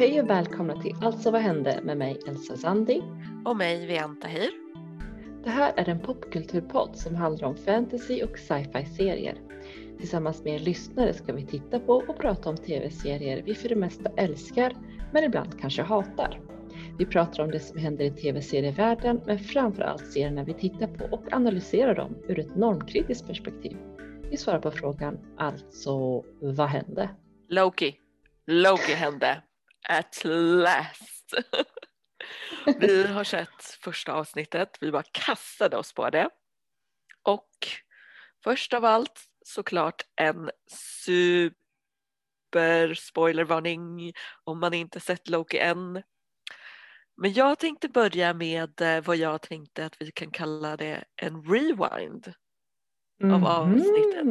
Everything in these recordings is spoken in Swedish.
Hej och välkomna till Alltså vad hände med mig Elsa Sandi. Och mig Vianta Tahir. Det här är en popkulturpodd som handlar om fantasy och sci-fi serier. Tillsammans med er lyssnare ska vi titta på och prata om tv-serier vi för det mesta älskar men ibland kanske hatar. Vi pratar om det som händer i tv-serievärlden men framför allt serierna vi tittar på och analyserar dem ur ett normkritiskt perspektiv. Vi svarar på frågan alltså vad hände? Loki. Loki hände. At last. vi har sett första avsnittet. Vi bara kastade oss på det. Och först av allt såklart en super spoilervarning om man inte sett Loki än. Men jag tänkte börja med eh, vad jag tänkte att vi kan kalla det en rewind Mm. av avsnittet.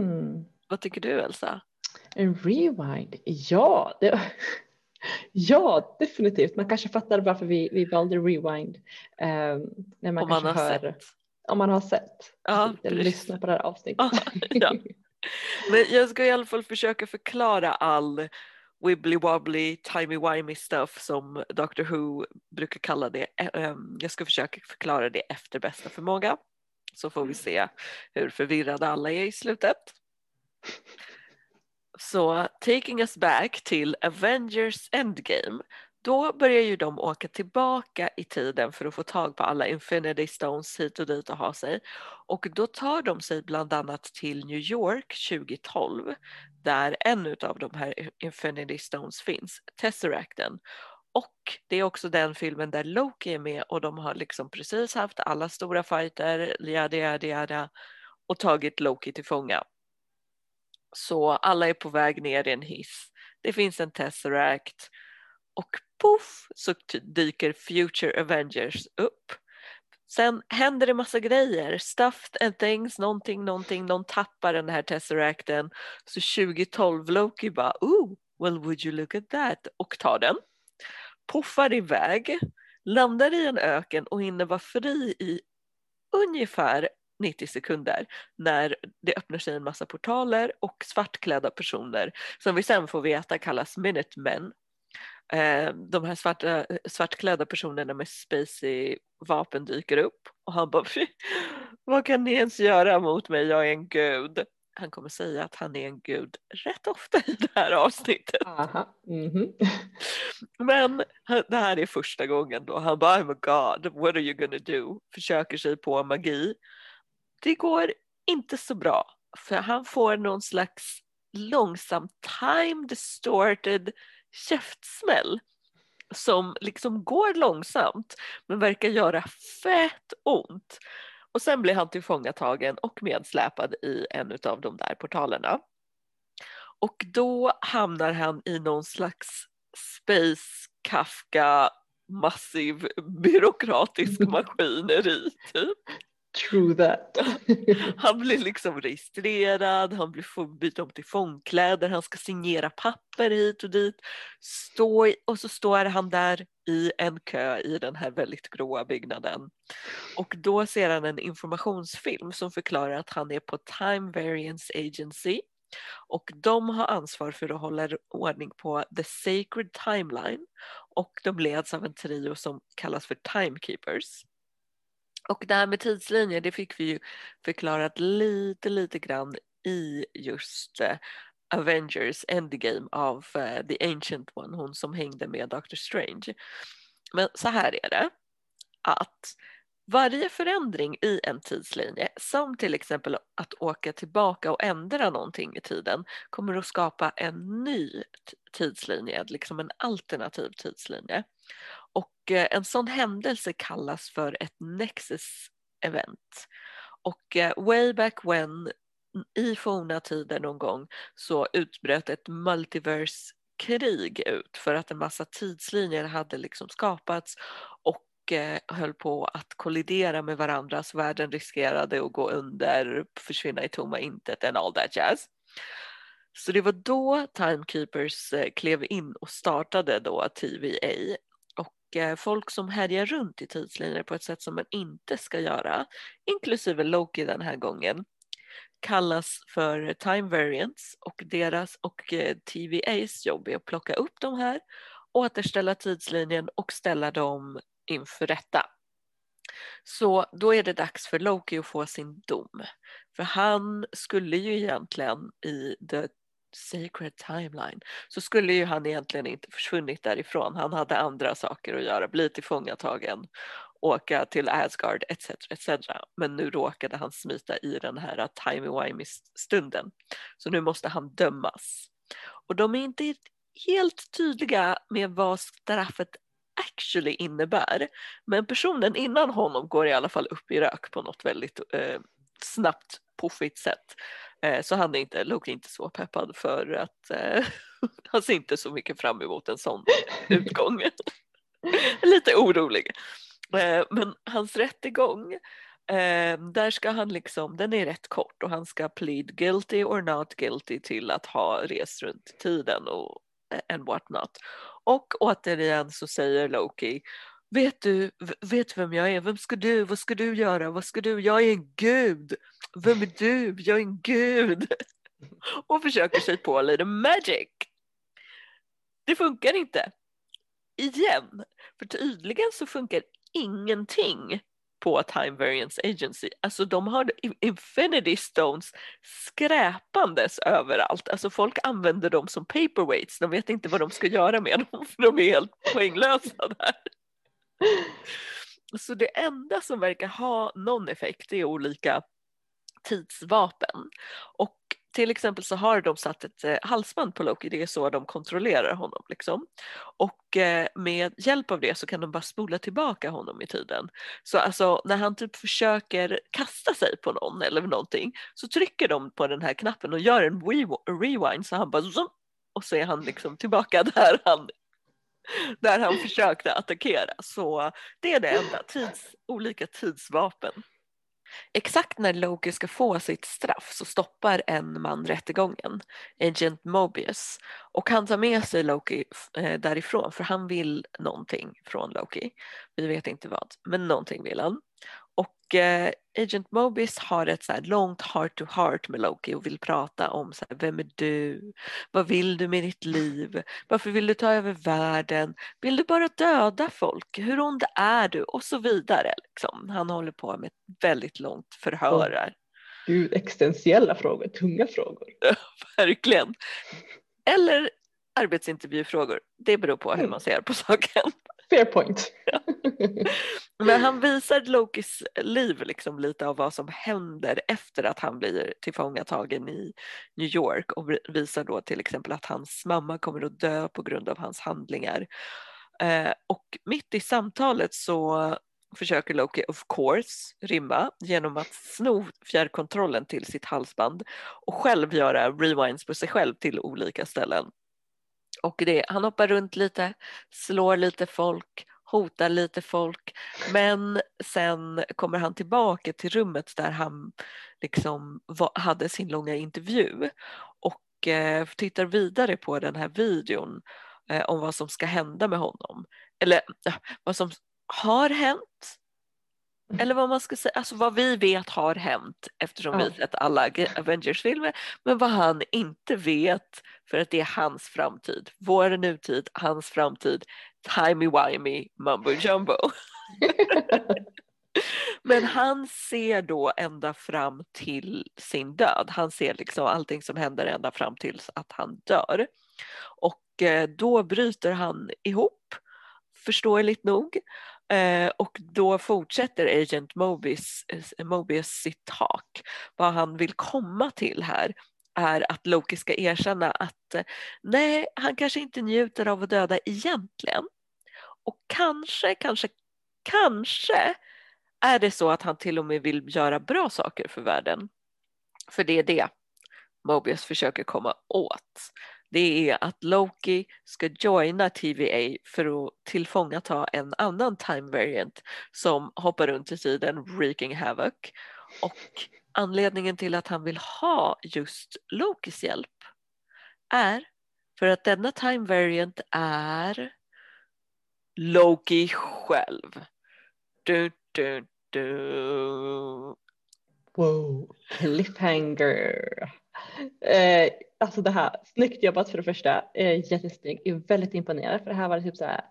Vad tycker du Elsa? En rewind? Ja, det, ja, definitivt. Man kanske fattar varför vi, vi valde rewind. Um, när man Om man kanske har hör, sett. Om man har sett. Ja, precis. lyssna på det här avsnittet. Ja. Men jag ska i alla fall försöka förklara all wibbly wobbly timey wimey stuff som Doctor Who brukar kalla det. Ehm, Jag ska försöka förklara det efter bästa förmåga. Så får vi se hur förvirrade alla är i slutet. Så taking us back till Avengers Endgame. Då börjar ju de åka tillbaka i tiden för att få tag på alla Infinity Stones hit och dit och ha sig. Och då tar de sig bland annat till New York 2012 där en av de här Infinity Stones finns, Tesseracten. Och det är också den filmen där Loki är med och de har liksom precis haft alla stora fighter, yada yada yada, och tagit Loki till fånga. Så alla är på väg ner i en hiss. Det finns en Tesseract och poff så dyker Future Avengers upp. Sen händer det massa grejer, stuffed and things, någonting, någonting, någon tappar den här Tesseracten. Så 2012 Loki bara, oh, well would you look at that, och tar den. Poffar iväg, landar i en öken och hinner vara fri i ungefär 90 sekunder när det öppnar sig en massa portaler och svartklädda personer som vi sen får veta kallas Minutemen. Eh, De här svarta, svartklädda personerna med spacey vapen dyker upp och han bara "Fy, vad kan ni ens göra mot mig, jag är en gud. Han kommer säga att han är en gud rätt ofta i det här avsnittet. Aha. mhm. Men det här är första gången då han bara I'm a god, what are you gonna do? Försöker sig på magi. Det går inte så bra för han får någon slags långsam time distorted käftsmäll som liksom går långsamt men verkar göra fett ont. Och sen blir han tillfångatagen och medsläpad i en av de där portalerna. Och då hamnar han i någon slags Space Kafka massiv byråkratisk maskineri typ. True that. Han blir liksom registrerad, han blir får byta om till fångkläder, han ska signera papper hit och dit. Stå i, och så står han där i en kö i den här väldigt gråa byggnaden. Och då ser han en informationsfilm som förklarar att han är på Time Variance Agency och de har ansvar för att hålla ordning på The Sacred Timeline och de leds av en trio som kallas för Timekeepers. Och det här med tidslinjer det fick vi ju förklarat lite lite grann i just eh, Avengers Endgame av eh, The Ancient One, hon som hängde med Doctor Strange. Men så här är det att varje förändring i en tidslinje, som till exempel att åka tillbaka och ändra någonting i tiden, kommer att skapa en ny tidslinje, liksom en alternativ tidslinje. Och eh, en sån händelse kallas för ett nexus event. Och eh, way back when, i forna tider någon gång, så utbröt ett multiverse krig ut för att en massa tidslinjer hade liksom skapats och eh, höll på att kollidera med varandra så världen riskerade att gå under, försvinna i tomma intet and all that jazz. Så det var då Timekeepers klev in och startade då TVA mycket folk som härjar runt i tidslinjer på ett sätt som man inte ska göra, inklusive Loki den här gången, kallas för time variants och deras och eh, TVAs jobb är att plocka upp de här återställa tidslinjen och ställa dem inför rätta. Så då är det dags för Loki att få sin dom. För han skulle ju egentligen i The Sacred Timeline så skulle ju han egentligen inte försvunnit därifrån. Han hade andra saker att göra, bli tillfångatagen, åka till Asgard etc. etc. Men nu råkade han smita i den här timey-wimey stunden. Så nu måste han dömas. Och de är inte helt tydliga med vad straffet actually innebär. Men personen innan honom går i alla fall upp i rök på något väldigt eh, snabbt, puffigt sätt. Eh, så han är inte, Loki är inte så peppad för att eh, han ser inte så mycket fram emot en sån utgång. Lite orolig. Eh, men hans rättegång, eh, där ska han liksom, den är rätt kort och han ska plead guilty or not guilty till att ha rest runt tiden och and what not. Och återigen så säger Loki Vet du, vet vem jag är? Vem ska du? Vad ska du göra? Vad ska du? Jag är en gud. Vem är du? Jag är en gud. Och försöker sig på lite magic. Det funkar inte. Igen. För tydligen så funkar ingenting på Time Variance Agency. Alltså de har Infinity Stones skräpandes överallt. Alltså folk använder dem som paperweights. De vet inte vad de ska göra med dem för de är helt poänglösa där. Så det enda som verkar ha någon effekt är olika tidsvapen. Och till exempel så har de satt ett eh, halsband på Loki, det är så de kontrollerar honom. Liksom. Och eh, med hjälp av det så kan de bara spola tillbaka honom i tiden. Så alltså när han typ försöker kasta sig på någon eller någonting så trycker de på den här knappen och gör en rewind så han bara zoom, och så är han liksom tillbaka där han där han försökte attackera. Så det är det enda, tids, olika tidsvapen. Exakt när Loki ska få sitt straff så stoppar en man rättegången, Agent Mobius, och han tar med sig Loki eh, därifrån för han vill någonting från Loki. Vi vet inte vad, men någonting vill han. Och eh, Agent Mobius har ett så långt heart to heart med Loki och vill prata om så här, vem är du? Vad vill du med ditt liv? Varför vill du ta över världen? Vill du bara döda folk? Hur ond är du? Och så vidare. Liksom. Han håller på med ett väldigt långt förhör här. Gud, existentiella frågor, tunga frågor. Verkligen. Eller arbetsintervjufrågor. Det beror på hur mm. man ser på saken. Fair point. Ja. Men han visar Lokis liv liksom lite av vad som händer efter att han blir tillfångatagen i New York och visar då till exempel att hans mamma kommer att dö på grund av hans handlingar. Eh, och mitt i samtalet så försöker Loki of course rimma genom att sno fjärrkontrollen till sitt halsband och själv göra rewinds på sig själv till olika ställen. Och det, han hoppar runt lite, slår lite folk, hotar lite folk. Men sen kommer han tillbaka till rummet där han liksom var, hade sin långa intervju. Och eh, tittar vidare på den här videon eh, om vad som ska hända med honom. Eller eh, vad som har hänt eller vad man ska säga, alltså vad vi vet har hänt eftersom ja. vi sett alla Avengers-filmer. Men vad han inte vet för att det är hans framtid. Vår nutid, hans framtid. Timey-wimey mumbo jumbo. Men han ser då ända fram till sin död. Han ser liksom allting som händer ända fram till att han dör. Och eh, då bryter han ihop, förståeligt nog. Eh, och då fortsätter Agent Mobius, eh, Mobius sitt tak. Vad han vill komma till här är att Loki ska erkänna att eh, nej, han kanske inte njuter av att döda egentligen. Och kanske, kanske, kanske är det så att han till och med vill göra bra saker för världen. För det är det Mobius försöker komma åt det är att Loki ska joina TVA för att tillfångata en annan time variant som hoppar runt i tiden, wreaking havoc. Och anledningen till att han vill ha just Lokis hjälp är för att denna time variant är Loki själv. Du, du, du. Wow, cliffhanger. Eh, alltså det här, snyggt jobbat för det första. Eh, jättesnyggt. Jag är väldigt imponerad för det här var typ så här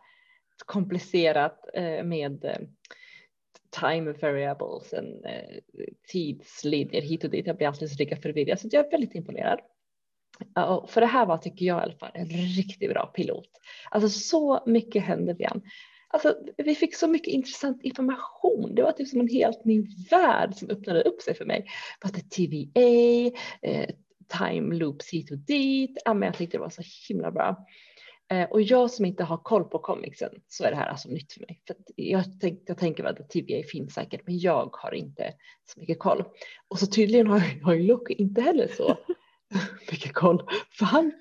komplicerat eh, med eh, time variables, en, eh, tidslinjer hit och dit. Jag blir alltid lika förvirrad så jag är väldigt imponerad. Uh, för det här var, tycker jag i alla fall, en riktigt bra pilot. Alltså så mycket händer, igen. Alltså, vi fick så mycket intressant information. Det var typ som en helt ny värld som öppnade upp sig för mig. Vad det TVA, eh, time loops hit och dit. Ja, men jag tyckte det var så himla bra. Eh, och jag som inte har koll på comicsen så är det här alltså nytt för mig. För jag, tänk, jag tänker väl att TVA finns säkert, men jag har inte så mycket koll. Och så tydligen har, har ju Loki inte heller så mycket koll, för han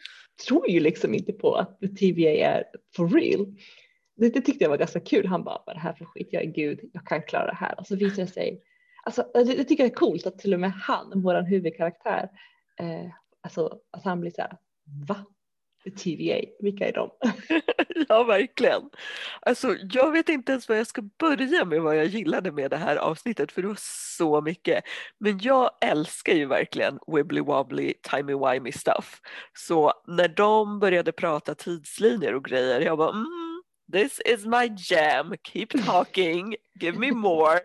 tror ju liksom inte på att TVA är for real. Det, det tyckte jag var ganska kul. Han bara, vad är det här för skit? Jag är gud, jag kan klara det här. Och så visar det sig, alltså det, det tycker jag är coolt att till och med han, vår huvudkaraktär, eh, alltså att han blir så här, va? TVA, vilka är de? ja, verkligen. Alltså, jag vet inte ens vad jag ska börja med vad jag gillade med det här avsnittet för det var så mycket. Men jag älskar ju verkligen wibbly wobbly timey wimey stuff. Så när de började prata tidslinjer och grejer, jag bara mm, this is my jam, keep talking, give me more.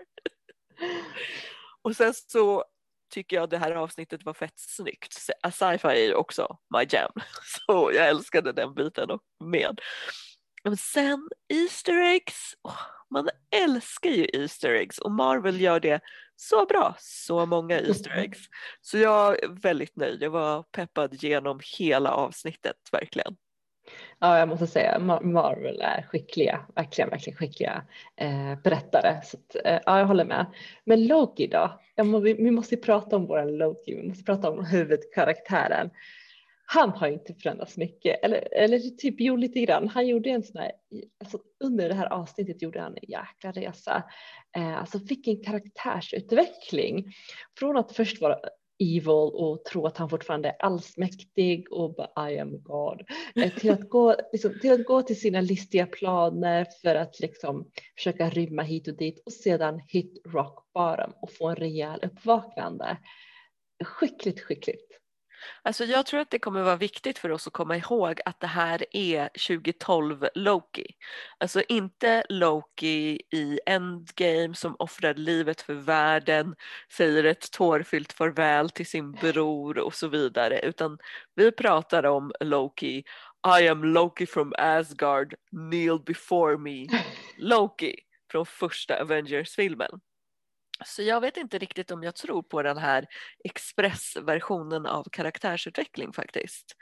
och sen så tycker jag det här avsnittet var fett snyggt. Sci-fi är ju också my jam, så jag älskade den biten med. Men sen Easter eggs, man älskar ju Easter eggs och Marvel gör det så bra, så många Easter eggs. Så jag är väldigt nöjd, jag var peppad genom hela avsnittet verkligen. Ja, jag måste säga Marvel är skickliga, verkligen, verkligen skickliga eh, berättare. Så att, eh, ja, jag håller med. Men Loki då? Må, vi, vi, måste prata om våran Loki, vi måste prata om huvudkaraktären. Han har inte förändrats mycket, eller, eller typ jo lite grann. Han gjorde en sån här, alltså under det här avsnittet gjorde han en jäkla resa. Eh, alltså fick en karaktärsutveckling. Från att först vara evil och tro att han fortfarande är allsmäktig och bara I am God. Eh, till att gå, liksom, till, att gå till sina listiga planer för att liksom försöka rymma hit och dit och sedan hit rock bottom och få en rejäl uppvaknande. Skickligt, skickligt. Alltså jag tror att det kommer vara viktigt för oss att komma ihåg att det här är 2012 Loki. Alltså inte Loki i Endgame som offrar livet för världen, säger ett tårfyllt farväl till sin bror och så vidare, utan vi pratar om Loki I am Loki from Asgard, kneel before me, Loki från första Avengers-filmen. Så jag vet inte riktigt om jag tror på den här expressversionen av karaktärsutveckling faktiskt.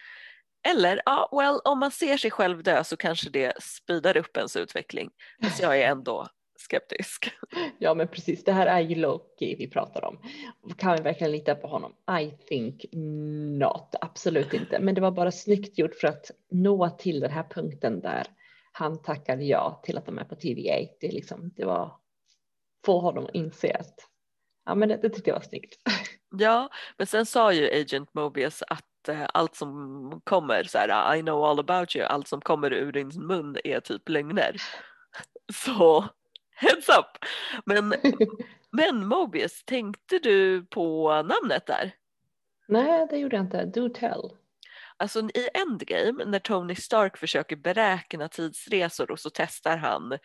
Eller, ja, well, om man ser sig själv dö så kanske det speedar upp ens utveckling. Så jag är ändå skeptisk. Ja, men precis. Det här är ju Loki vi pratar om. Kan vi verkligen lita på honom? I think not. Absolut inte. Men det var bara snyggt gjort för att nå till den här punkten där han tackade ja till att de är på TVA. Det, liksom, det var få honom att inse att ja, men det, det tyckte jag var snyggt. Ja, men sen sa ju Agent Mobius att eh, allt som kommer så här, I know all about you, allt som kommer ur din mun är typ lögner. Så heads up. Men, men Mobius, tänkte du på namnet där? Nej, det gjorde jag inte. Do tell. Alltså i Endgame när Tony Stark försöker beräkna tidsresor och så testar han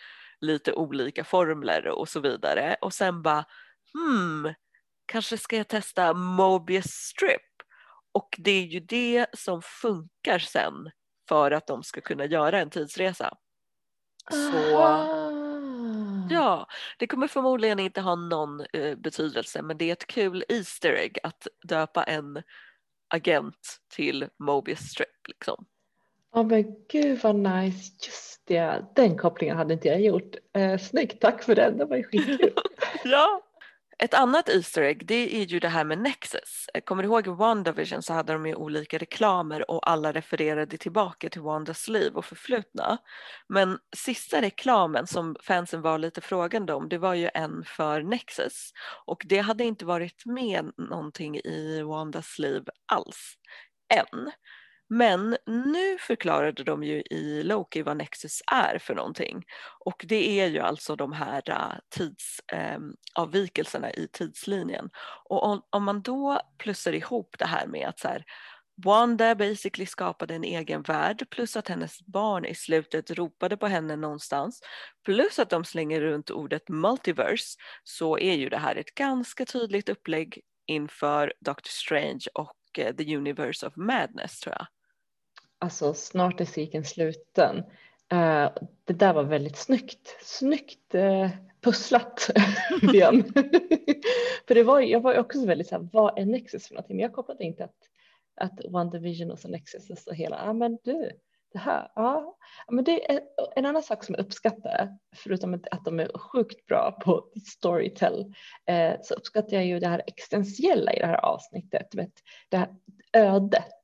lite olika formler och så vidare och sen bara hmm, kanske ska jag testa Mobius strip och det är ju det som funkar sen för att de ska kunna göra en tidsresa. Så ja, det kommer förmodligen inte ha någon uh, betydelse men det är ett kul Easter egg att döpa en agent till Mobius strip liksom. Ja men gud vad nice, just det, den kopplingen hade inte jag gjort. Eh, snyggt, tack för den, det var ju skitkul. ja. Ett annat Easter egg det är ju det här med Nexus. Eh, kommer du ihåg i WandaVision så hade de ju olika reklamer och alla refererade tillbaka till Wandas liv och förflutna. Men sista reklamen som fansen var lite frågande om det var ju en för Nexus och det hade inte varit med någonting i Wandas liv alls än. Men nu förklarade de ju i Loki vad Nexus är för någonting. Och det är ju alltså de här äh, tidsavvikelserna ehm, eh, i tidslinjen. Och om, om, man då plussar ihop det här med att så här, Wanda basically skapade en egen värld plus att hennes barn i slutet ropade på henne någonstans plus att de slänger runt ordet multiverse så är ju det här ett ganska tydligt upplägg inför Doctor Strange och äh, The Universe of Madness tror jag. Alltså snart är cirkeln sluten. Uh, det där var väldigt snyggt, snyggt uh, pusslat för det var, jag var också väldigt så här, vad är Nexus för någonting? Men jag kopplade inte att att One Division och så Nexus och så hela, ja men du, det här, ja. Men det är en annan sak som jag uppskattar, förutom att de är sjukt bra på storytell, eh, så uppskattar jag ju det här existentiella i det här avsnittet, vet, det här ödet.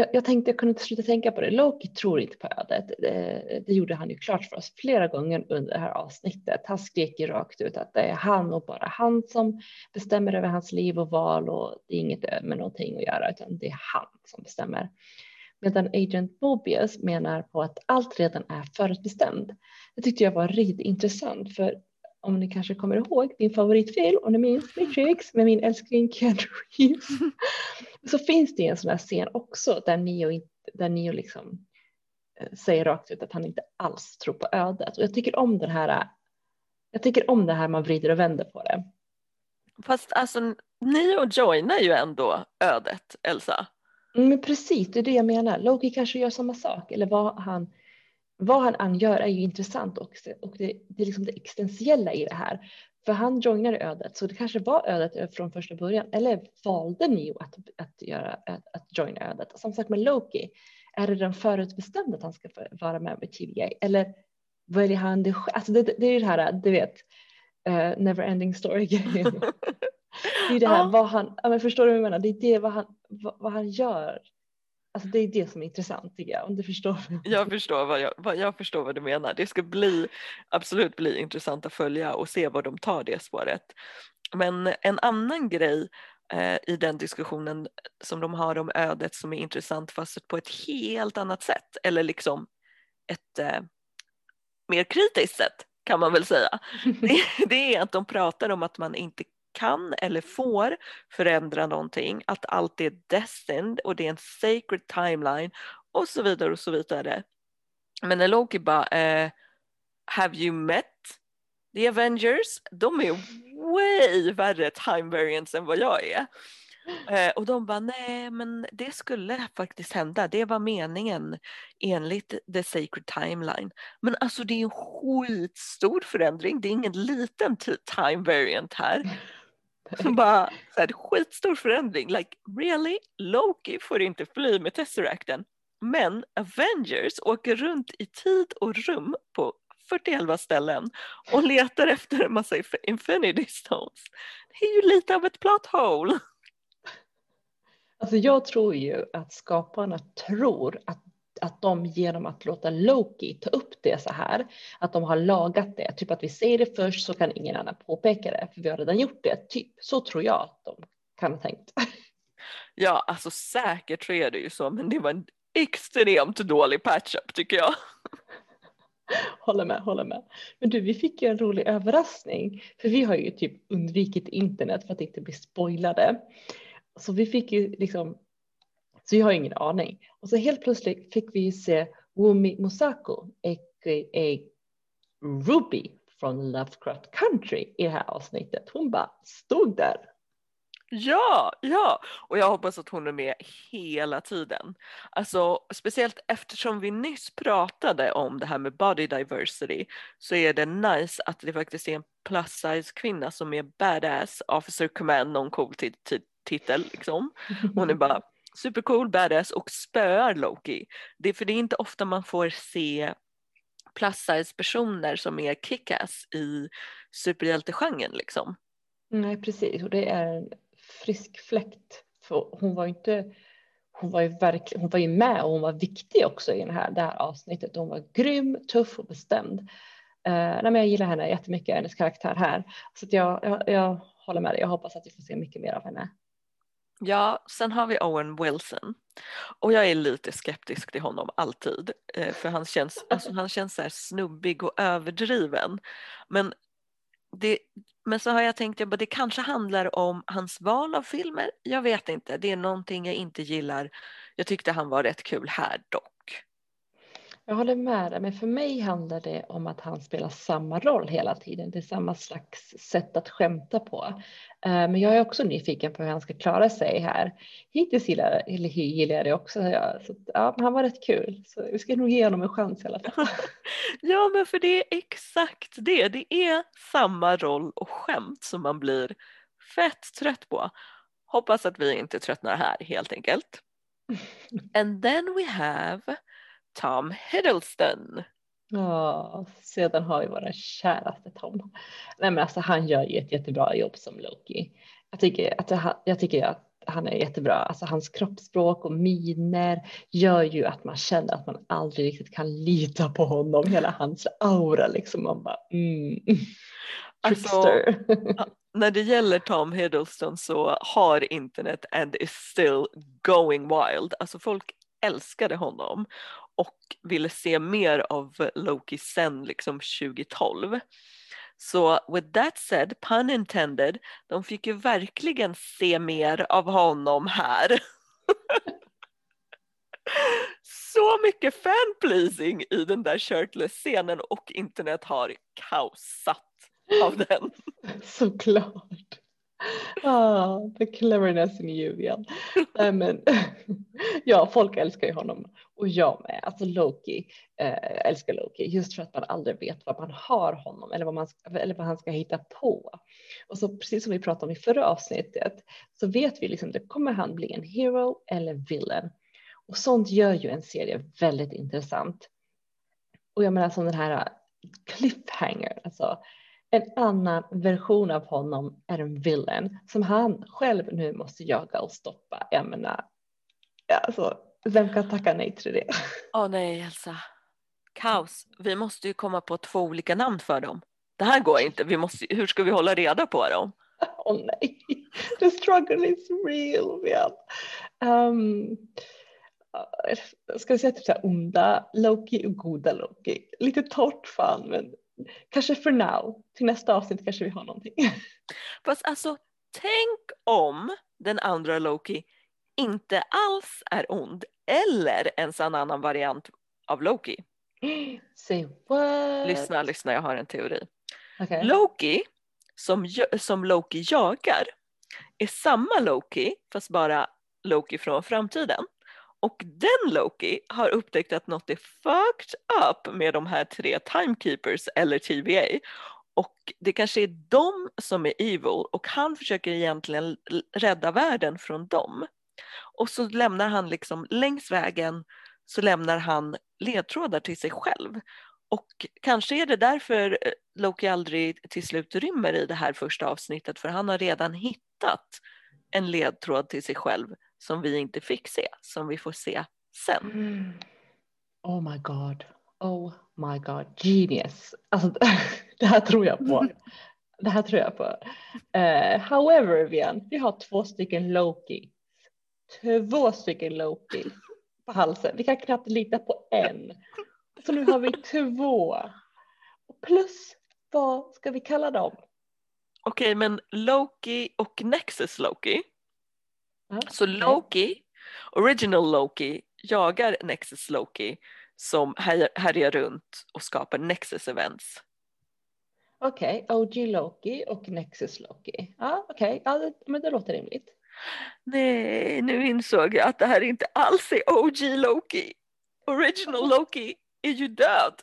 Jag, jag tänkte jag kunde inte sluta tänka på det. Loki tror inte på ödet. Det, det, gjorde han ju klart för oss flera gånger under det här avsnittet. Han skrek ju rakt ut att det är han och bara han som bestämmer över hans liv och val och det är inget med någonting att göra utan det är han som bestämmer. Medan Agent Mobius menar på att allt redan är förutbestämt. Det tyckte jag var riktigt intressant för om ni kanske kommer ihåg din favoritfilm, om ni minns Matrix med min älskling Keanu Reeves, så finns det en sån här scen också där Neo, där Neo liksom eh, säger rakt ut att han inte alls tror på ödet. Och jag tycker om den här, jag tycker om det här man vrider och vänder på det. Fast alltså Neo joinar ju ändå ödet, Elsa. Mm, men precis, det är det jag menar. Loki kanske gör samma sak eller vad han vad han än gör är ju intressant också och det, det är liksom det existentiella i det här. För han joinade ödet, så det kanske var ödet från första början. Eller valde Neo att, att, göra, att, att joina ödet? Som sagt med Loki, är det den förutbestämda att han ska vara med med TVA? Eller väljer han det själv? Alltså det, det, är ju det här, du vet, uh, never ending story det är det här, vad han, ja, men förstår du vad jag menar? Det är det vad han, vad, vad han gör Alltså det är det som är intressant tycker jag, om du förstår. Jag förstår vad, jag, vad, jag förstår vad du menar. Det ska bli, absolut bli intressant att följa och se var de tar det spåret. Men en annan grej eh, i den diskussionen som de har om ödet som är intressant fast på ett helt annat sätt eller liksom ett eh, mer kritiskt sätt kan man väl säga. Det, det är att de pratar om att man inte kan eller får förändra någonting, att allt är destined och det är en sacred timeline och så vidare och så vidare. Men när Loki bara, eh, have you met the Avengers? De är way värre time variants än vad jag är. Eh, och de bara, nej men det skulle faktiskt hända, det var meningen enligt the sacred timeline. Men alltså det är en skitstor förändring, det är ingen liten time variant här. bara så här, skitstor förändring. Like really? Loki får inte fly med Tesseracten. Men Avengers åker runt i tid och rum på 41 ställen och letar efter en massa Infinity Stones. Det är ju lite av ett plot hole. Alltså jag tror ju att skaparna tror att att de genom att låta Loki ta upp det så här, att de har lagat det, typ att vi säger det först så kan ingen annan påpeka det, för vi har redan gjort det, typ så tror jag att de kan ha tänkt. Ja, alltså säkert så är det ju så, men det var en extremt dålig patchup tycker jag. Håller med, håller med. Men du, vi fick ju en rolig överraskning, för vi har ju typ undvikit internet för att inte bli spoilade. Så vi fick ju liksom så jag har ingen aning. Och så helt plötsligt fick vi se Wumi Musako, a.k.a. Ruby från Lovecraft Country i det här avsnittet. Hon bara stod där. Ja, ja, och jag hoppas att hon är med hela tiden. Alltså speciellt eftersom vi nyss pratade om det här med body diversity så är det nice att det faktiskt är en plus size kvinna som är badass, officer command, någon cool titel liksom. Hon är bara supercool, badass och spöar Loki. Det är för det är inte ofta man får se plus size personer som är kickass i superhjältegenren liksom. Nej precis och det är en frisk fläkt. För hon var ju inte hon var ju verkligen, hon var ju med och hon var viktig också i det här, det här avsnittet. Hon var grym, tuff och bestämd. Uh, nej, men jag gillar henne jättemycket, hennes karaktär här. Så jag, jag, jag håller med dig, jag hoppas att vi får se mycket mer av henne. Ja, sen har vi Owen Wilson. Och jag är lite skeptisk till honom alltid. Eh, för han känns, alltså, han känns så här snubbig och överdriven. Men, det, men så har jag tänkt att det kanske handlar om hans val av filmer. Jag vet inte, det är någonting jag inte gillar. Jag tyckte han var rätt kul här dock. Jag håller med dig, men för mig handlar det om att han spelar samma roll hela tiden. Det är samma slags sätt att skämta på. Eh, men jag är också nyfiken på hur han ska klara sig här. Hittills gillar, eller gillar jag det också. Ja, så, ja, han var rätt kul, så vi ska nog ge honom en chans i alla fall. ja, men för det är exakt det. Det är samma roll och skämt som man blir fett trött på. Hoppas att vi inte tröttnar här helt enkelt. And then we have Tom Hiddleston. Ja, sedan har vi våra käraste Tom. Nej, men alltså, han gör ju ett jättebra jobb som Loki. Jag tycker att, jag tycker att han är jättebra. Alltså, hans kroppsspråk och miner gör ju att man känner att man aldrig riktigt kan lita på honom. Hela hans aura liksom. Man bara, mm. Alltså, när det gäller Tom Hiddleston så har internet and is still going wild. Alltså folk älskade honom och ville se mer av Loki sen liksom 2012. Så with that said, pun intended, de fick ju verkligen se mer av honom här. Så mycket fanpleasing i den där shirtless-scenen och internet har kaosat av den. Såklart. Ah, the cleverness in you igen. Nej, men, ja, folk älskar ju honom och jag med. Alltså Loki, eh, älskar Loki just för att man aldrig vet vad man har honom eller vad, man ska, eller vad han ska hitta på. Och så precis som vi pratade om i förra avsnittet så vet vi liksom det kommer han bli en hero eller villain. Och sånt gör ju en serie väldigt intressant. Och jag menar som den här eh, cliffhanger, alltså en annan version av honom är en villain som han själv nu måste jaga och stoppa. Jag menar, alltså, vem kan tacka nej till det? Åh oh, nej, Elsa. Kaos. Vi måste ju komma på två olika namn för dem. Det här går inte. Vi måste, hur ska vi hålla reda på dem? Åh oh, nej, the struggle is real. Man. Um, ska vi säga typ så här onda Loki och goda Loki? Lite torrt fan, men kanske för now, till nästa avsnitt kanske vi har någonting. Fast alltså, tänk om den andra Loki inte alls är ond eller ens en annan variant av Loki. Say what? Lyssna, lyssna, jag har en teori. Okay. Loki, som, som Loki jagar, är samma Loki, fast bara Loki från framtiden. Och den Loki har upptäckt att något är fucked up med de här tre timekeepers eller TVA. Och det kanske är de som är evil och han försöker egentligen rädda världen från dem. Och så lämnar han liksom längs vägen så lämnar han ledtrådar till sig själv. Och kanske är det därför eh, Loki aldrig till slut rymmer i det här första avsnittet för han har redan hittat en ledtråd till sig själv som vi inte fick se, som vi får se sen. Mm. Oh my god. Oh my god. Genius. Alltså, det här tror jag på. Det här tror jag på. Uh, however, Vian, vi har två stycken Loki. Två stycken Loki på halsen. Vi kan knappt lita på en. Så nu har vi två. Plus, vad ska vi kalla dem? Okej, men Loki och Nexus Loki så Loki, original Loki, jagar Nexus Loki som härjar runt och skapar Nexus events. Okej, okay. OG Loki och Nexus Loki. Ja, okej, okay. ja, men det låter rimligt. Nej, nu insåg jag att det här inte alls är OG Loki. Original Loki är ju död.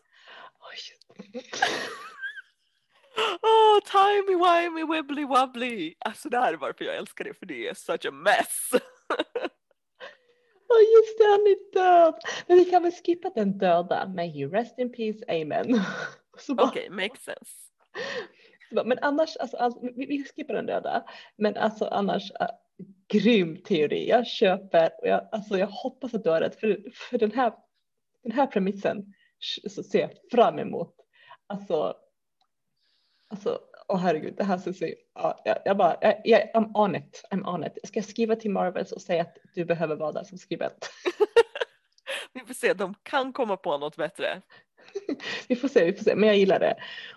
Oh, timey wimey wibbly wobbly. Alltså det här är varför jag älskar det, för det är such a mess. oh, just det, han är död. Men vi kan väl skippa den döda. May he rest in peace, amen. Okej, okay, makes sense. Men annars, alltså, alltså, vi, vi skippar den döda. Men alltså annars, grym teori. Jag köper och jag, alltså, jag hoppas att du har rätt. För, för den, här, den här premissen så ser jag fram emot. Alltså Alltså, Åh herregud, det här ser ja, jag, jag bara, jag, jag, I'm on it, I'm on it. Jag skriva till Marvels och säga att du behöver vara där som skribent. vi får se, de kan komma på något bättre. vi får se, vi får se, men jag gillar det.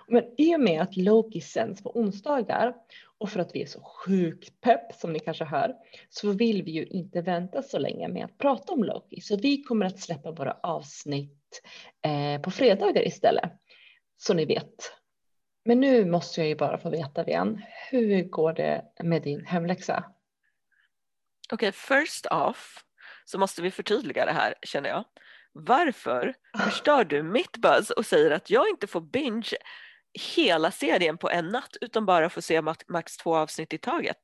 Men i och med att Loki sänds på onsdagar och för att vi är så sjukt pepp som ni kanske hör så vill vi ju inte vänta så länge med att prata om Loki. Så vi kommer att släppa våra avsnitt eh, på fredagar istället. Så ni vet. Men nu måste jag ju bara få veta igen. Hur går det med din hemläxa? Okej, okay, first off så måste vi förtydliga det här känner jag. Varför förstör du mitt buzz och säger att jag inte får binge hela serien på en natt utan bara får se max två avsnitt i taget?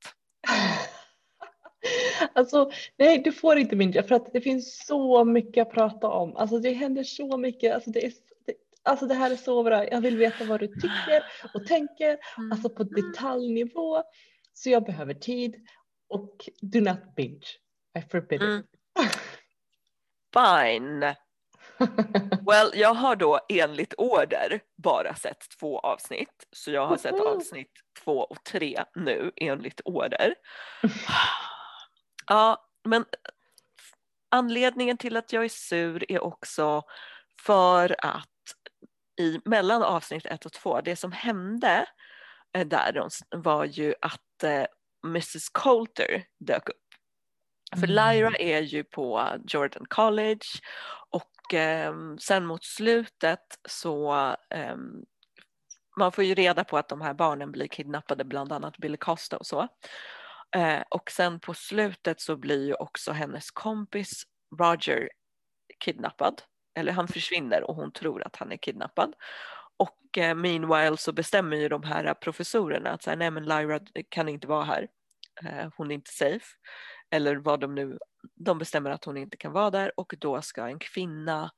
Alltså nej, du får inte binge för att det finns så mycket att prata om. Alltså det händer så mycket. Alltså det, är, det, alltså det här är så bra. Jag vill veta vad du tycker och tänker, mm. alltså på detaljnivå. Så jag behöver tid och do not binge. I forbid it. Mm. Fine. Well, jag har då enligt order bara sett två avsnitt. Så jag har sett avsnitt två och tre nu enligt order. Ja, men anledningen till att jag är sur är också för att i mellan avsnitt ett och två, det som hände eh, där var ju att eh, Mrs Coulter dök upp. För Lyra mm. är ju på Jordan College och eh, sen mot slutet så eh, man får ju reda på att de här barnen blir kidnappade, bland annat Billy Costa och så. Eh, och sen på slutet så blir ju också hennes kompis Roger kidnappad. Eller han försvinner och hon tror att han är kidnappad. Och eh, meanwhile så bestämmer ju de här professorerna att så här, nej men Lyra kan inte vara här. Eh, hon är inte safe eller vad de nu, de bestämmer att hon inte kan vara där och då ska en kvinna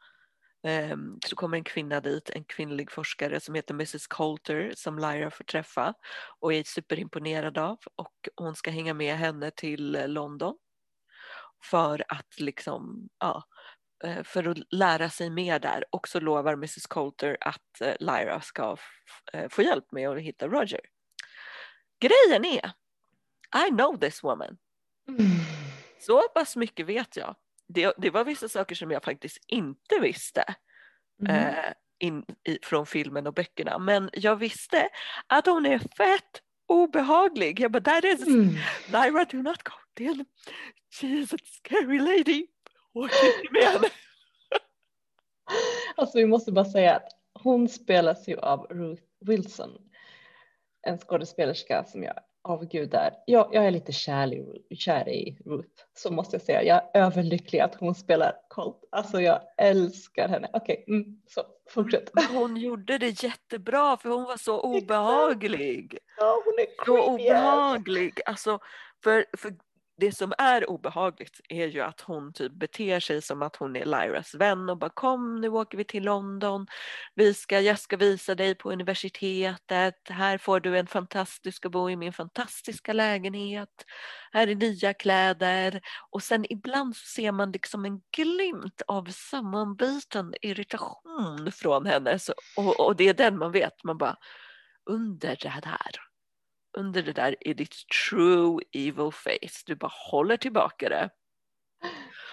ehm, så kommer en kvinna dit, en kvinnlig forskare som heter Mrs Coulter som Lyra får träffa och är superimponerad av och hon ska hänga med henne till London för att liksom, ja, eh, för att lära sig mer där och så lovar Mrs Coulter att eh, Lyra ska eh, få hjälp med att hitta Roger. Grejen är, I know this woman. Så pass mycket vet jag. Det, det, var vissa saker som jag faktiskt inte visste mm. eh, in, i, från filmen och böckerna. Men jag visste att hon är fett obehaglig. Jag bara, that is mm. Lyra, do not go till. She is a scary lady. Åk inte med henne. Alltså vi måste bara säga att hon spelas ju av Ruth Wilson. En skådespelerska som jag avgudar. Jag, jag är lite kär i, kär i Ruth, så måste jag säga. Jag är överlycklig att hon spelar Colt. Alltså jag älskar henne. Okej, okay, mm, så fortsätt. Hon gjorde det jättebra för hon var så obehaglig. Ja, hon är creepy. Så obehaglig. Alltså, för, för det som är obehagligt är ju att hon typ beter sig som att hon är Lyras vän och bara kom nu åker vi till London. Vi ska, jag ska visa dig på universitetet. Här får du en fantastisk att bo i min fantastiska lägenhet. Här är nya kläder och sen ibland så ser man liksom en glimt av sammanbiten irritation från henne så, och, och det är den man vet. Man bara under det här under det där i ditt true evil face. Du bara håller tillbaka det.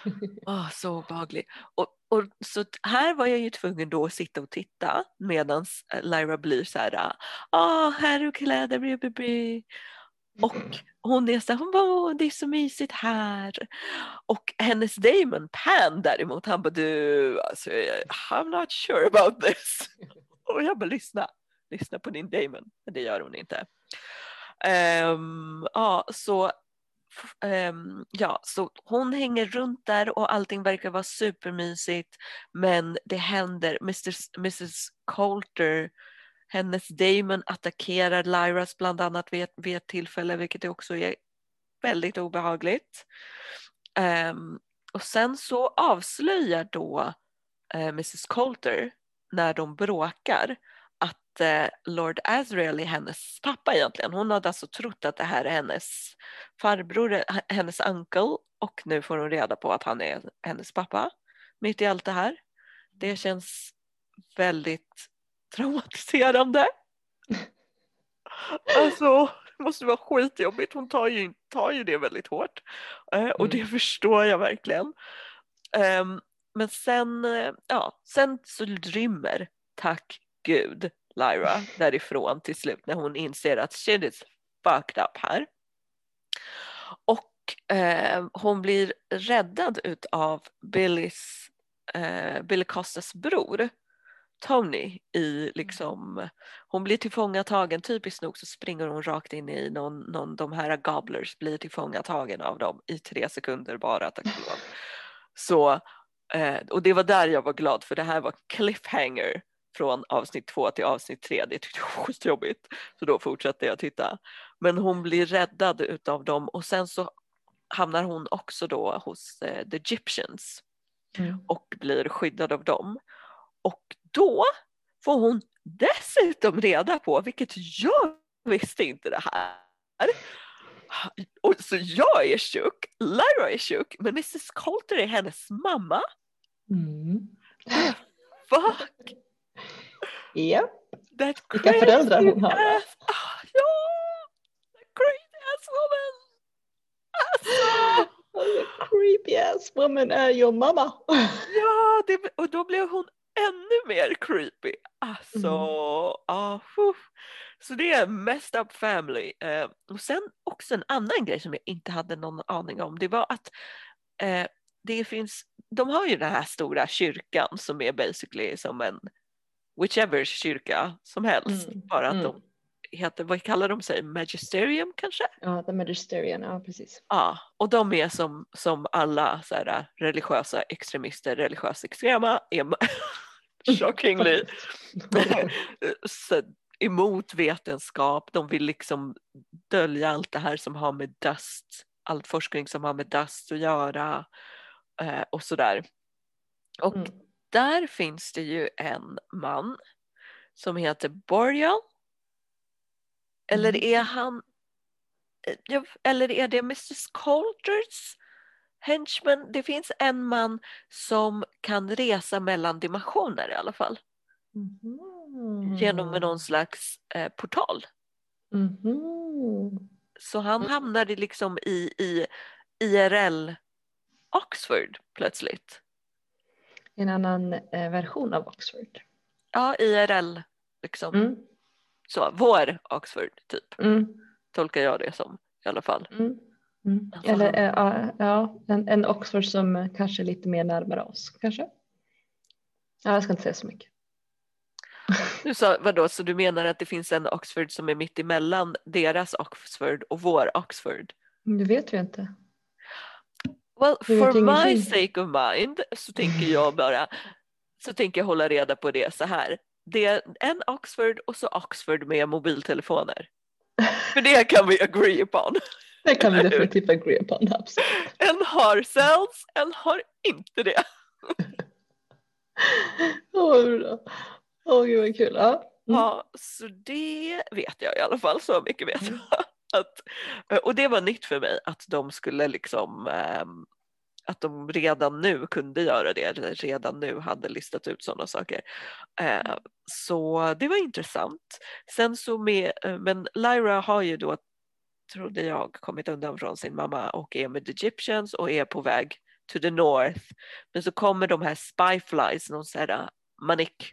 Oh, så obehaglig. Och, och, så här var jag ju tvungen då att sitta och titta medan eh, Lyra blir så här, ah, här är kläder, bli, bli, bli. Och hon är så här, hon bara, det är så mysigt här. Och hennes Damon Pan däremot, han bara, du, alltså, I'm not sure about this. Och jag bara, lyssna, lyssna på din Damon. Men det gör hon inte. Um, ja, så, um, ja, så hon hänger runt där och allting verkar vara supermysigt. Men det händer, Mr, Mrs Coulter, hennes Damon attackerar Lyras bland annat vid, vid ett tillfälle, vilket också är väldigt obehagligt. Um, och sen så avslöjar då eh, uh, Mrs Coulter när de bråkar Lord Asriel är hennes pappa egentligen. Hon hade alltså trott att det här är hennes farbror, eh, hennes uncle och nu får hon reda på att han är hennes pappa mitt i allt det här. Det känns väldigt traumatiserande. Alltså det måste vara skitjobbigt. Hon tar ju, tar ju det väldigt hårt. Eh, och det förstår jag verkligen. Ehm, men sen, eh, ja, sen så rymmer, tack gud, Lyra därifrån till slut när hon inser att shit is fucked up här. Och eh, hon blir räddad utav Billys, eh, Billy Costas bror Tony i liksom, hon blir tillfångatagen, typiskt nog så springer hon rakt in i någon, någon de här gobblers blir tillfångatagen av dem i tre sekunder bara tack och lov. Så, eh, och det var där jag var glad för det här var cliffhanger från avsnitt två till avsnitt tre. Det tyckte jag var skitjobbigt. Så då fortsatte jag titta. Men hon blir räddad utav dem och sen så hamnar hon också då hos eh, the Egyptians mm. och blir skyddad av dem. Och då får hon dessutom reda på, vilket jag visste inte det här. Och så jag är tjock, Lyra är tjock, men Mrs Coulter är hennes mamma. Mm. Fuck! Japp. That Vilka föräldrar hon har. Ass, ah, ja! That crazy ass woman! Alltså. creepy ass woman är your mamma. ja, det, och då blev hon ännu mer creepy. Alltså, mm. ah, så det är messed up family. Eh, och sen också en annan grej som jag inte hade någon aning om. Det var att eh, det finns, de har ju den här stora kyrkan som är basically som en whichever kyrka som helst. Mm. Bara att mm. de heter, vad kallar de sig, magisterium kanske? Ja, the magisterium, ja precis. Ja, och de är som, som alla så här, religiösa extremister, religiösa extrema, är shockingly emot vetenskap. De vill liksom dölja allt det här som har med dust, all forskning som har med dust att göra eh, och sådär. Och mm. Där finns det ju en man som heter Boreal. Eller mm. är han eh, eller är det Mrs Coulters henchman? Det finns en man som kan resa mellan dimensioner i alla fall. Mm. Genom någon slags eh, portal. Mm. Så han hamnade liksom i, i IRL Oxford plötsligt. En annan eh, version av Oxford. Ja, IRL liksom. Mm. Så, vår Oxford typ. Mm. Tolkar jag det som i alla fall. Mm. Mm. Alltså, Eller äh, ja, en, en Oxford som kanske är lite mer närmare oss kanske. Ja, jag ska inte säga så mycket. Du sa vadå, så du menar att det finns en Oxford som är mitt emellan deras Oxford och vår Oxford? Det vet vi inte. Well, for my sake of mind så tänker jag bara, så tänker jag hålla reda på det så här. Det är en Oxford och så Oxford med mobiltelefoner. För det kan vi agree upon. Det kan vi definitivt agree upon, absolut. En har cells, en har inte det. Åh, oh, bra. Åh, oh, gud vad kul. Ja. Mm. ja, så det vet jag i alla fall, så mycket vet jag. Att, eh, och det var nytt för mig att de skulle liksom ehm, att de redan nu kunde göra det, redan nu hade listat ut sådana saker. Eh, så det var intressant. Sen så med, eh, men Lyra har ju då trodde jag, kommit undan från sin mamma och är med the Egyptians och är på väg to the north. Men så kommer de här spyflies, någon sån här manik,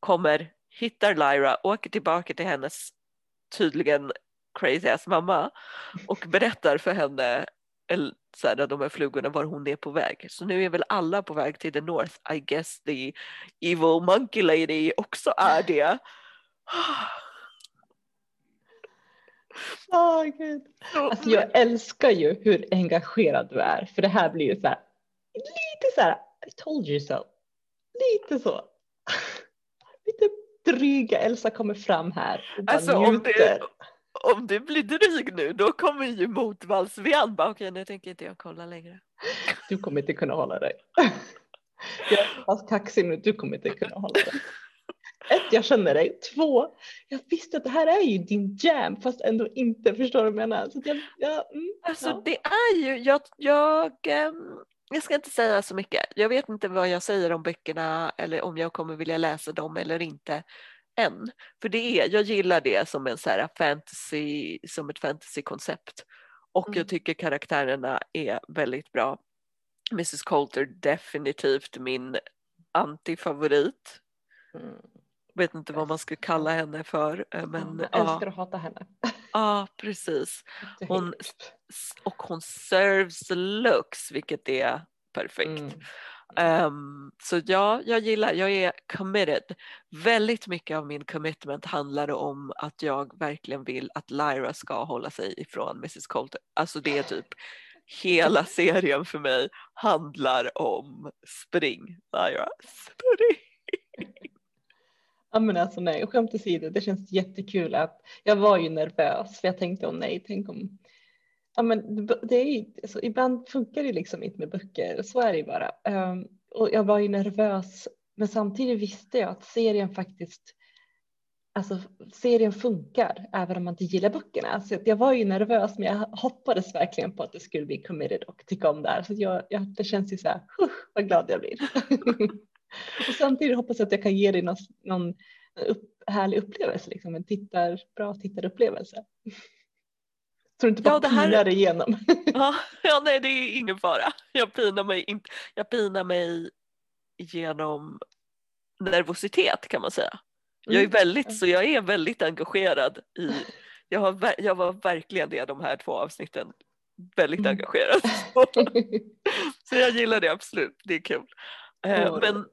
kommer, hittar Lyra, åker tillbaka till hennes tydligen crazy ass mamma och berättar för henne så här, de här flugorna var hon är på väg. Så nu är väl alla på väg till the north. I guess the evil monkey lady också är det. Oh, Gud. Alltså, jag älskar ju hur engagerad du är för det här blir ju så här, lite så här, I told you so. Lite så. Lite dryga Elsa kommer fram här och bara alltså, om det, om du blir dryg nu då kommer ju motvalls-Vian bara okej nu tänker inte jag kolla längre. Du kommer inte kunna hålla dig. Jag är fast kaxig nu, du kommer inte kunna hålla dig ett, jag känner dig. Två, jag visste att det här är ju din jam fast ändå inte. Förstår du vad jag menar? Så jag, jag, mm, alltså ja. det är ju, jag, jag, ehm, jag ska inte säga så mycket. Jag vet inte vad jag säger om böckerna eller om jag kommer vilja läsa dem eller inte. Än. För det är, jag gillar det som en så här fantasy, som ett fantasykoncept. Och Mm. jag tycker karaktärerna är väldigt bra. Mrs Coulter definitivt min antifavorit. Mm. Vet inte vad man ska kalla henne för. eh, Men jag ja, älskar att hata henne. ja, precis. Hon- Och hon serves the looks vilket är perfekt. Mm. Um, så ja, jag gillar, jag är committed. Väldigt mycket av min commitment handlar om att jag verkligen vill att Lyra ska hålla sig ifrån Mrs Colter. Alltså det är typ hela serien för mig handlar om spring, Lyra, spring. Ja men alltså nej, skämt åsido, det känns jättekul att jag var ju nervös för jag tänkte om nej, tänk om Ja men det är ju, alltså, ibland funkar det liksom inte med böcker, så är det ju bara. Um, och jag var ju nervös, men samtidigt visste jag att serien faktiskt, alltså serien funkar även om man inte gillar böckerna. Så jag var ju nervös, men jag hoppades verkligen på att det skulle bli committed och tycka om det här. Så jag, jag, det känns ju så här, "Huh, vad glad jag blir. och samtidigt hoppas jag att jag kan ge dig någon, någon upp, härlig upplevelse, liksom en tittar, bra tittarupplevelse. Så du inte bara Ja, det här- pinar igenom. Ja, ja, nej det är ingen fara. Jag pinar mig, inte, jag pinar mig genom nervositet kan man säga. Jag är Mm. väldigt, så jag är väldigt engagerad i, jag, har, jag var verkligen det de här två avsnitten, väldigt Mm. engagerad. Så, jag gillar det absolut, det är kul. Eh, men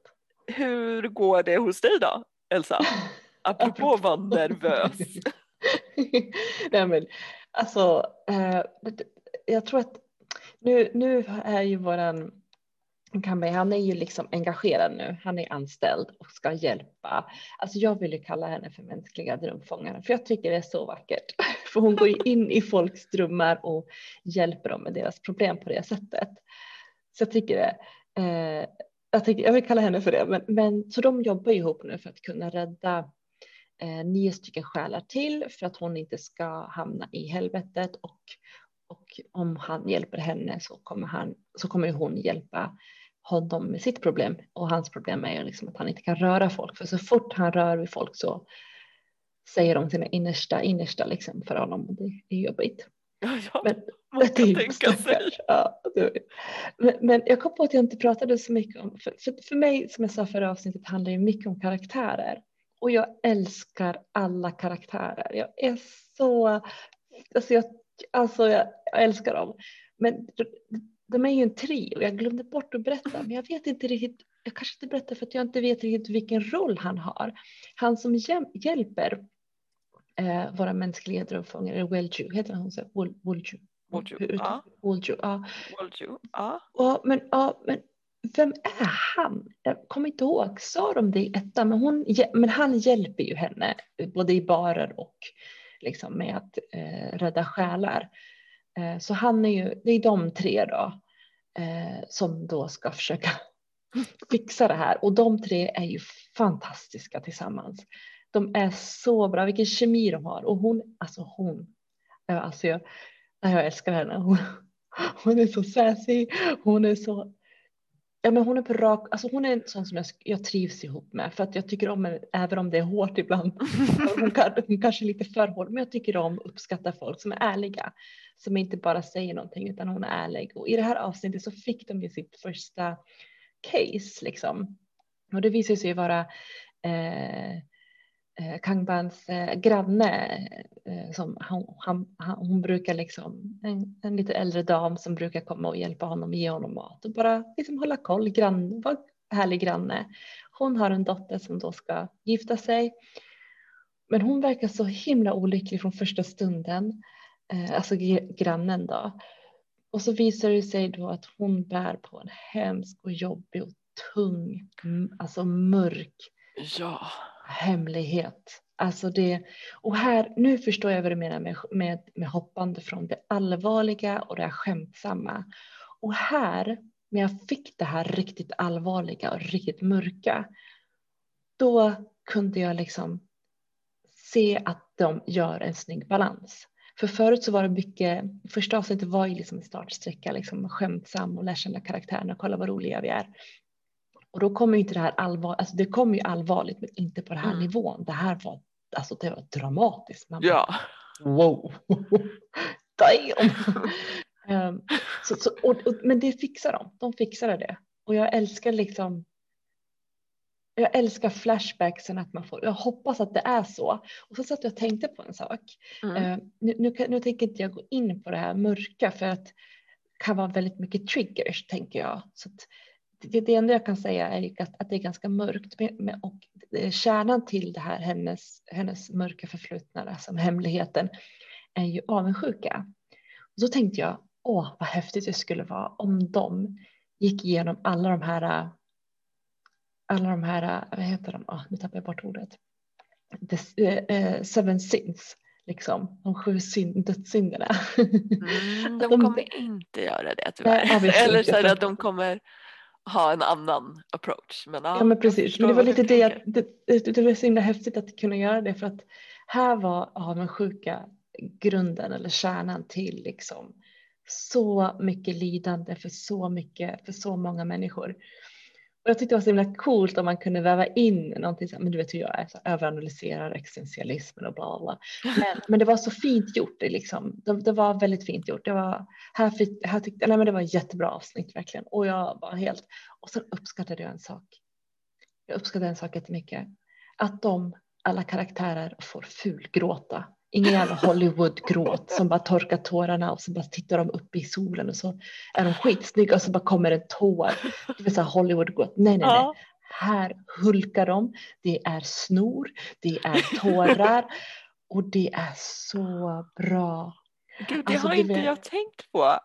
hur går det hos dig då, Elsa? Apropå att vara nervös. Nej, men, alltså, eh, jag tror att nu, nu är ju våran Kambi, han är ju liksom engagerad nu. Han är anställd och ska hjälpa. Alltså jag vill ju kalla henne för mänskliga drömfångaren för jag tycker det är så vackert. För hon går ju in i folks drömmar och hjälper dem med deras problem på det sättet. Så jag tycker det. Eh, jag, tycker, jag vill kalla henne för det. Men, men så de jobbar ihop nu för att kunna rädda eh, nio stycken själar till för att hon inte ska hamna i helvetet och, och om han hjälper henne så kommer, han, så kommer hon hjälpa honom med sitt problem och hans problem är liksom att han inte kan röra folk för så fort han rör vid folk så säger de sina innersta innersta liksom för honom och det är jobbigt. Ja, ja, Men det ju tänka sig. Ja, men, men jag kom på att jag inte pratade så mycket om, för, för, för mig som jag sa förra avsnittet handlar ju mycket om karaktärer. Och jag älskar alla karaktärer. Jag är så, alltså jag, alltså jag, jag älskar dem. Men de, är ju en trio, jag glömde bort att berätta, men jag vet inte riktigt, jag kanske inte berättar för att jag inte vet riktigt vilken roll han har. Han som hjäl- hjälper eh, våra mänskliga drömfångare, Welju, heter han så? Wol- Wolju? Ja. Wolju, ja. Wolju, ja. Ja, men, ja, men vem är han? Jag kommer inte ihåg, sa de det i ettan? Men, hon, men han hjälper ju henne både i barer och liksom med att eh, rädda själar. Eh, så han är ju, det är de tre då eh, som då ska försöka fixa det här och de tre är ju fantastiska tillsammans. De är så bra, vilken kemi de har och hon, alltså hon, eh, alltså jag, jag älskar henne. Hon, hon är så sassy, hon är så Ja, men hon är på rak, alltså hon är en sån som jag, jag trivs ihop med för att jag tycker om henne även om det är hårt ibland. Hon, kan, hon kanske är lite för hård men jag tycker om att uppskatta folk som är ärliga. Som inte bara säger någonting utan hon är ärlig. Och i det här avsnittet så fick de ju sitt första case liksom. Och det visar sig vara eh, Eh, Kangbans eh, granne eh, som han, han, han, hon brukar liksom en, en lite äldre dam som brukar komma och hjälpa honom ge honom mat och bara liksom hålla koll, grann, var härlig granne. Hon har en dotter som då ska gifta sig. Men hon verkar så himla olycklig från första stunden, eh, alltså grannen då. Och så visar det sig då att hon bär på en hemsk och jobbig och tung, alltså mörk Ja hemlighet. Alltså det, och här, nu förstår jag vad du menar med, med, med hoppande från det allvarliga och det skämtsamma. Och här, när jag fick det här riktigt allvarliga och riktigt mörka, då kunde jag liksom se att de gör en snygg balans. För förut så var det mycket, första avsnittet var ju liksom en startsträcka, liksom skämtsam och lär känna karaktärerna och kolla vad roliga vi är. Och då kommer inte det här allvar, alltså det kommer ju allvarligt men inte på den här Mm. nivån. Det här var, alltså det var dramatiskt. Man bara, Ja. Wow. Ehm, så, så, och, och, men det fixar de, de fixade det. Och jag älskar liksom jag älskar flashbacksen att man får, jag hoppas att det är så. Och så satt jag och tänkte på en sak. Mm. Eh, nu, nu, nu tänker inte jag gå in på det här mörka för att det kan vara väldigt mycket triggers tänker jag. Så att det, det enda jag kan säga är att, att det är ganska mörkt och eh, kärnan till det här hennes, hennes mörka förflutna, alltså hemligheten, är ju avundsjuka. Och så tänkte jag, åh vad häftigt det skulle vara om de gick igenom alla de här, alla de här, vad heter de, ah, nu tappar jag bort ordet, The, eh, seven sins, liksom, de sju syn, dödssynderna. Mm, de de- kommer inte göra det Nej, tyvärr. obviously Eller så att de kommer ha en annan approach. Men, ja, Ja men precis, men det var lite det, jag, det, det var så himla häftigt att kunna göra det för att här var avundsjuka grunden eller kärnan till liksom så mycket lidande för så mycket, för så många människor. Och jag tyckte det var så himla coolt om man kunde väva in någonting, så, men du vet hur jag är, så överanalyserar existentialismen och bla bla. Men, men det var så fint gjort, det, liksom. det, det var väldigt fint gjort. Det var, här, fick, här tyckte, nej, men det var ett jättebra avsnitt verkligen. Och jag var helt, och sen uppskattade jag en sak. Jag uppskattade en sak jättemycket. Att de, alla karaktärer, får fulgråta. Ingen jävla Hollywood-gråt som bara torkar tårarna och så bara tittar de upp i solen och så är de skitsnygga och så bara kommer en tår. Det så här Hollywood-gråt. Nej, nej, nej. Här hulkar de. Det är snor, det är tårar och det är så bra. Gud, det Alltså, har du inte jag tänkt på.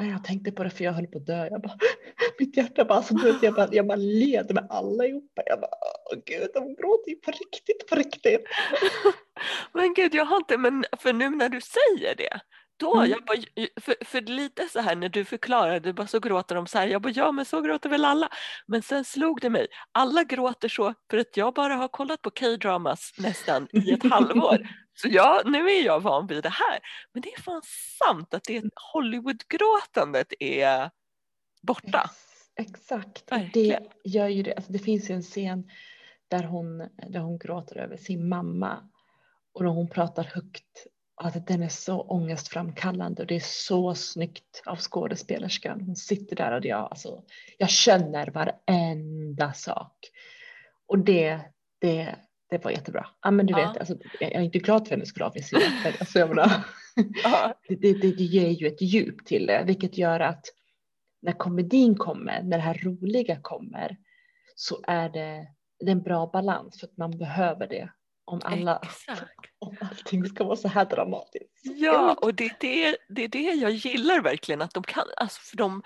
Äh, jag tänkte på det för jag höll på att dö. Jag bara, mitt hjärta bara, alltså, vet, jag bara, jag bara led med allihopa. Jag bara, åh gud, de gråter ju på riktigt, på riktigt. Men gud, jag har inte, men för nu när du säger det, då, Mm. jag bara, för, för lite så här när du förklarade, bara så gråter de så här, jag bara ja men så gråter väl alla. Men sen slog det mig, alla gråter så för att jag bara har kollat på K-dramas nästan i ett halvår. Så jag, nu är jag van vid det här. Men det är fan sant att det Hollywood-gråtandet är borta. Ex- Exakt, det gör ju det. Alltså, det finns ju en scen där hon, där hon gråter över sin mamma och då hon pratar högt. Att den är så ångestframkallande och det är så snyggt av skådespelerskan. Hon sitter där och jag, alltså, jag känner varenda sak. Och det, det, det var jättebra. Ja, men du Ja. vet, alltså, jag är inte glad för hennes men alltså, jag menar, Ja, det, det, det ger ju ett djup till det, vilket gör att när komedin kommer, när det här roliga kommer, så är det, det är en bra balans för att man behöver det. Om, alla, exakt. om allting ska vara så här dramatiskt. Ja, och det är det, det är det jag gillar verkligen att de kan, alltså för de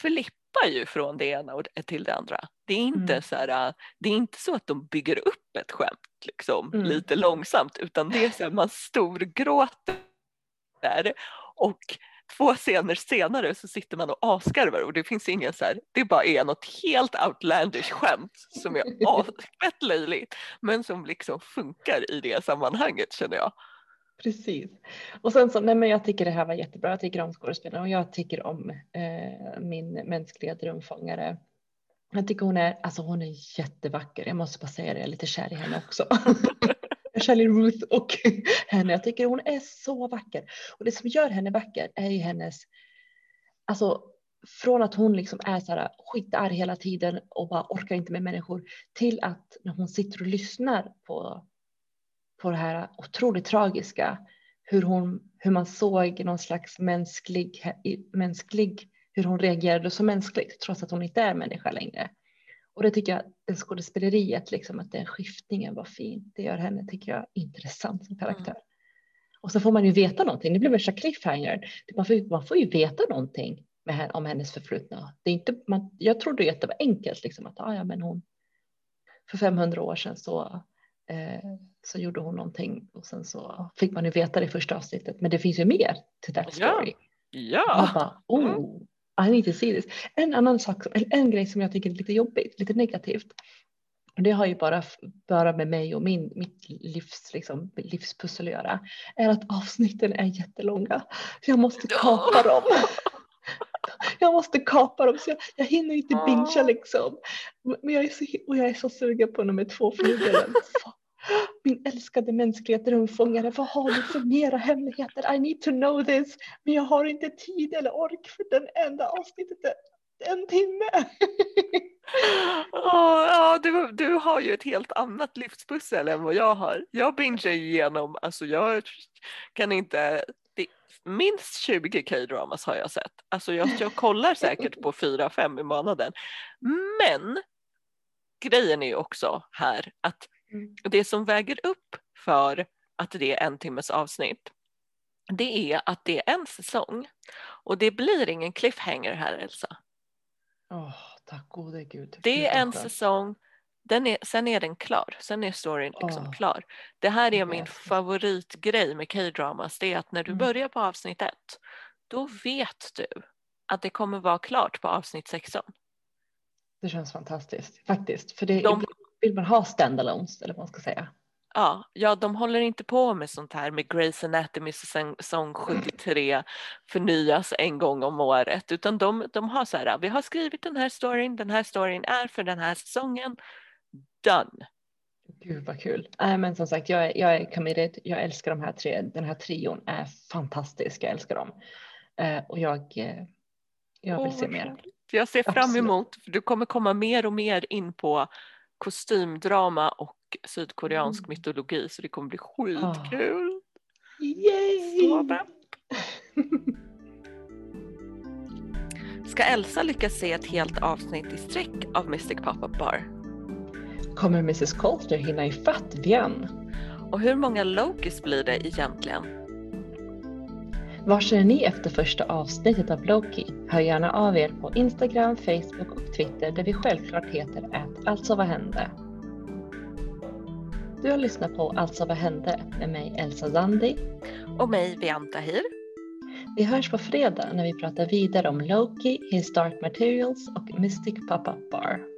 flippar ju från det ena och till det andra. Det är inte Mm. så här, det är inte så att de bygger upp ett skämt liksom Mm. lite långsamt utan det är så här, man storgråter och två scener senare så sitter man och asgarvar och det finns ingen så här, det bara är något helt outlandish skämt som är asfett löjligt men som liksom funkar i det sammanhanget känner jag. Precis. Och sen så, nej men jag tycker det här var jättebra. Jag tycker om skådespelaren och jag tycker om eh, min mänskliga drömfångare. Jag tycker hon är, alltså hon är jättevacker. Jag måste bara säga det, jag är lite kär i henne också. jag Ruth och henne. Jag tycker hon är så vacker. Och det som gör henne vacker är ju hennes, alltså från att hon liksom är så här skitarg hela tiden och bara orkar inte med människor till att när hon sitter och lyssnar på på det här otroligt tragiska. Hur, hon, hur man såg någon slags mänsklig, mänsklig, hur hon reagerade så mänskligt trots att hon inte är människa längre. Och det tycker jag, det skådespeleriet, liksom, att den skiftningen var fin. Det gör henne, tycker jag, intressant som karaktär. Och så får man ju veta någonting. Det blir värsta cliffhanger. Man får, man får ju veta någonting med, henne- om hennes förflutna. Det är inte, man, jag trodde ju att det var enkelt, liksom, att ah, ja, men hon, för 500 år sedan så eh, så gjorde hon någonting och sen så fick man ju veta det i första avsnittet. Men det finns ju mer till that Ja. story. Ja, Man bara, oh, I need to see this. En annan sak, en grej som jag tycker är lite jobbigt, lite negativt. Och det har ju bara, bara med mig och min, mitt livs, liksom, livspussel att göra. Är att avsnitten är jättelånga. Så jag måste kapa dem. Jag måste kapa dem så jag, jag hinner inte bingea liksom. Men jag är så, och jag är så sugen på nummer två flygaren. Min älskade mänskliga drömfångare, vad har du för mera hemligheter? I need to know this. Men jag har inte tid eller ork för den enda avsnittet en timme. oh, ja, du, du har ju ett helt annat livspussel än vad jag har. Jag bingear ju igenom, alltså jag kan inte, det, minst 20 K-dramas har jag sett. Alltså jag, jag kollar säkert på 4-5 i månaden. Men grejen är ju också här att Mm. det som väger upp för att det är en timmes avsnitt det är att det är en säsong och det blir ingen cliffhanger här Elsa. Åh, tack gode gud. Det är en säsong, den är, sen är den klar, sen är storyn liksom Åh. klar. Det här är min favoritgrej med K-dramas, det är att när du Mm. börjar på avsnitt ett, då vet du att det kommer vara klart på avsnitt 16. Det känns fantastiskt faktiskt. För det De- vill man ha standalones eller vad man ska säga. Ja, ja, de håller inte på med sånt här med Grey's Anatomy säsong, säsong 73 förnyas en gång om året, utan de, de har så här, vi har skrivit den här storyn, den här storyn är för den här säsongen, done. Gud vad kul. Nej men som sagt jag är, jag är committed. Jag älskar de här tre. Den här trion är fantastisk. Jag älskar dem. Eh, och jag, eh, jag vill Åh, se mer. Jag ser fram Absolut. emot, för du kommer komma mer och mer in på kostymdrama och sydkoreansk Mm. mytologi så det kommer bli skitkul. Yay! Så bra. Ska Elsa lyckas se ett helt avsnitt i sträck av Mystic Pop-Up Bar? Kommer Mrs Coulter hinna ifatt Vian? Och hur många Lokis blir det egentligen? Vad känner ni efter första avsnittet av Loki? Hör gärna av er på Instagram, Facebook och Twitter där vi självklart heter att Alltså vad hände? Du har lyssnat på Alltså vad hände med mig Elsa Zandi. Och mig, Vian Tahir. Vi hörs på fredag när vi pratar vidare om Loki, His Dark Materials och Mystic Pop-Up Bar.